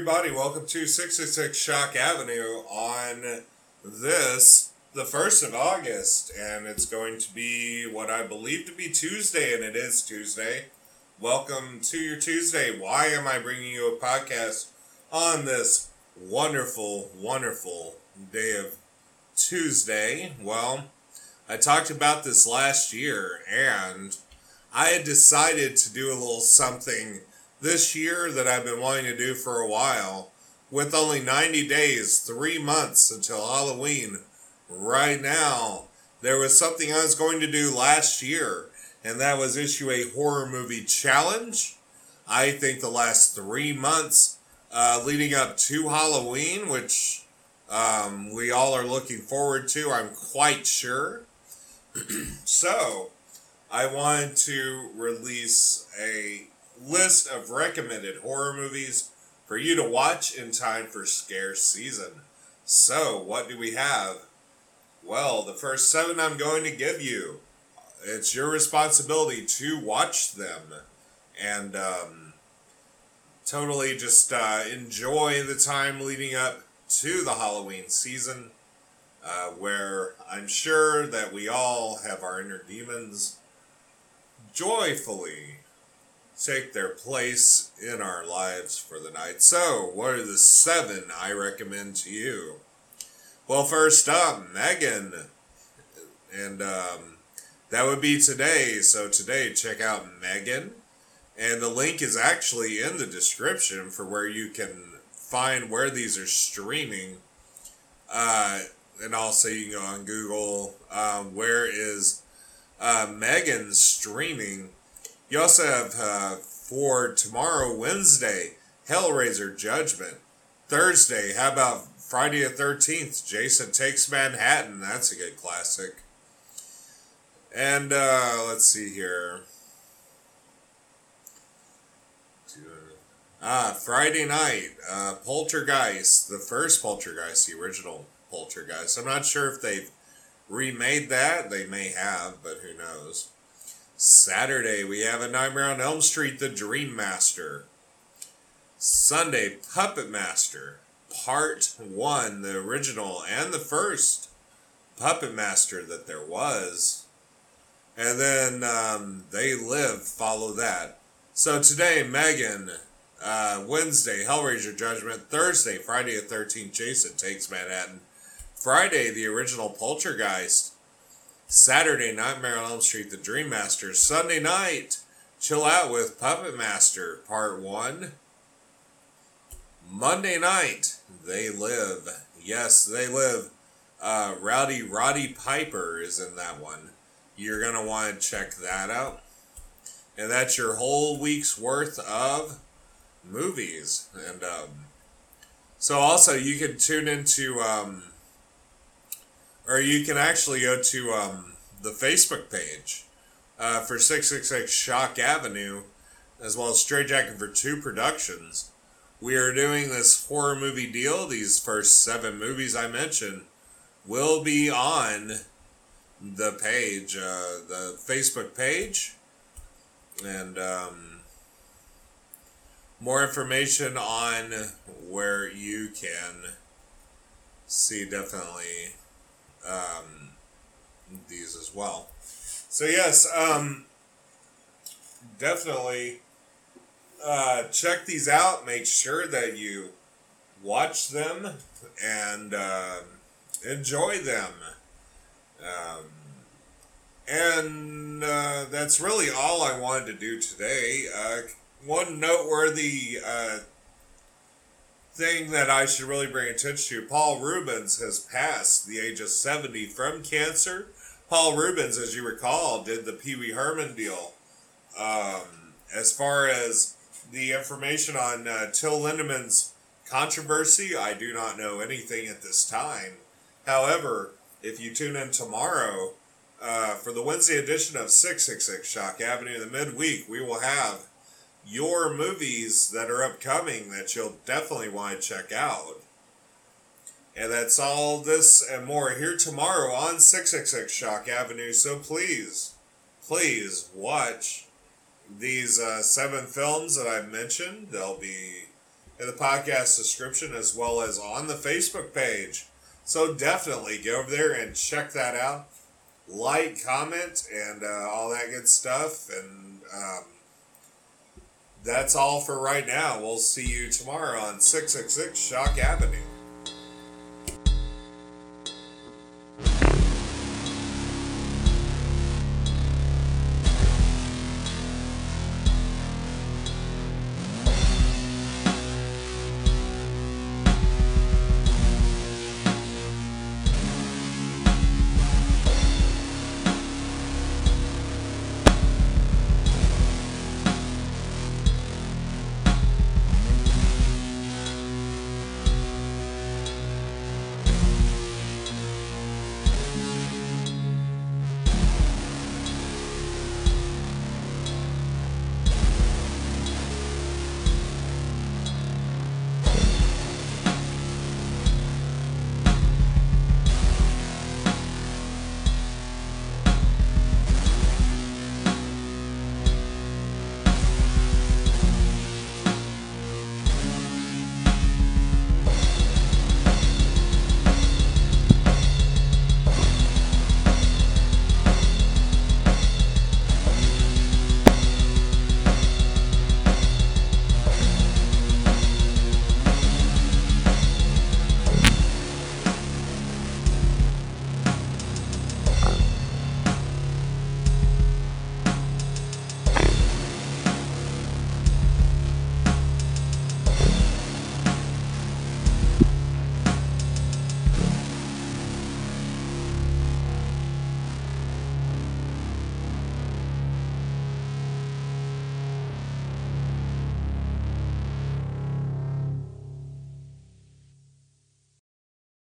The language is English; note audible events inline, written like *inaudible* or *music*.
everybody. Welcome to 666 Shock Avenue on this, the 1st of August. And it's going to be what I believe to be Tuesday, and it is Tuesday. Welcome to your Tuesday. Why am I bringing you a podcast on this wonderful, wonderful day of Tuesday? Well, I talked about this last year, and I had decided to do a little something this year that I've been wanting to do for a while. With only 90 days, three months until Halloween, right now, there was something I was going to do last year, and that was issue a horror movie challenge. I think the last three months uh, leading up to Halloween, which um, we all are looking forward to, I'm quite sure. *clears throat* so, I wanted to release a list of recommended horror movies for you to watch in time for scare season. So, what do we have? Well, the first seven I'm going to give you. It's your responsibility to watch them and um, totally just uh, enjoy the time leading up to the Halloween season, uh, where I'm sure that we all have our inner demons joyfully take their place in our lives for the night. So, what are the seven I recommend to you? Well, first up, Megan. And um, that would be today. So, today, check out Megan. And the link is actually in the description for where you can find where these are streaming. Uh, and also, you can go on Google. Um, where is uh, Megan streaming? You also have uh, for tomorrow, Wednesday, Hellraiser Judgment. Thursday, how about Friday the 13th, Jason Takes Manhattan? That's a good classic. And uh, let's see here. Ah, Friday night, uh, Poltergeist, the first Poltergeist, the original Poltergeist. I'm not sure if they've remade that. They may have, but who knows. Saturday, we have A Nightmare on Elm Street, The Dream Master. Sunday, Puppet Master, Part 1, the original and the first Puppet Master that there was. And then um, They Live, follow that. So today, Megan. Uh, Wednesday, Hellraiser Judgment. Thursday, Friday the 13th, Jason Takes Manhattan. Friday, the original Poltergeist. Saturday, Nightmare on Elm Street, The Dream Master. Sunday night, chill out with Puppet Master, Part 1. Monday night, They Live. Yes, They Live. Uh, Rowdy Roddy Piper is in that one. You're going to want to check that out. And that's your whole week's worth of movies. And um, so also you can tune into um, or you can actually go to um, the Facebook page uh, for 666 Shock Avenue, as well as Straight Jacket for Two Productions. We are doing this horror movie deal. These first seven movies I mentioned will be on the page, uh, the Facebook page. And um, more information on where you can see definitely um, these as well. So yes, um, definitely uh, check these out. Make sure that you watch them and uh, enjoy them. Um, and uh, that's really all I wanted to do today. Uh, one noteworthy uh, thing that I should really bring attention to Paul Reubens has passed the age of 70 from cancer. Paul Reubens, as you recall, did the Pee Wee Herman deal. Um, as far as the information on uh, Till Lindemann's controversy, I do not know anything at this time. However, if you tune in tomorrow uh, for the Wednesday edition of 666 Shock Avenue, in the midweek, we will have your movies that are upcoming that you'll definitely want to check out. And that's all this and more here tomorrow on 666 Shock Avenue. So please, please watch these uh, seven films that I've mentioned. They'll be in the podcast description as well as on the Facebook page. So definitely go over there and check that out. Like, comment, and uh, all that good stuff. And, um, that's all for right now. We'll see you tomorrow on 666 Shock Avenue.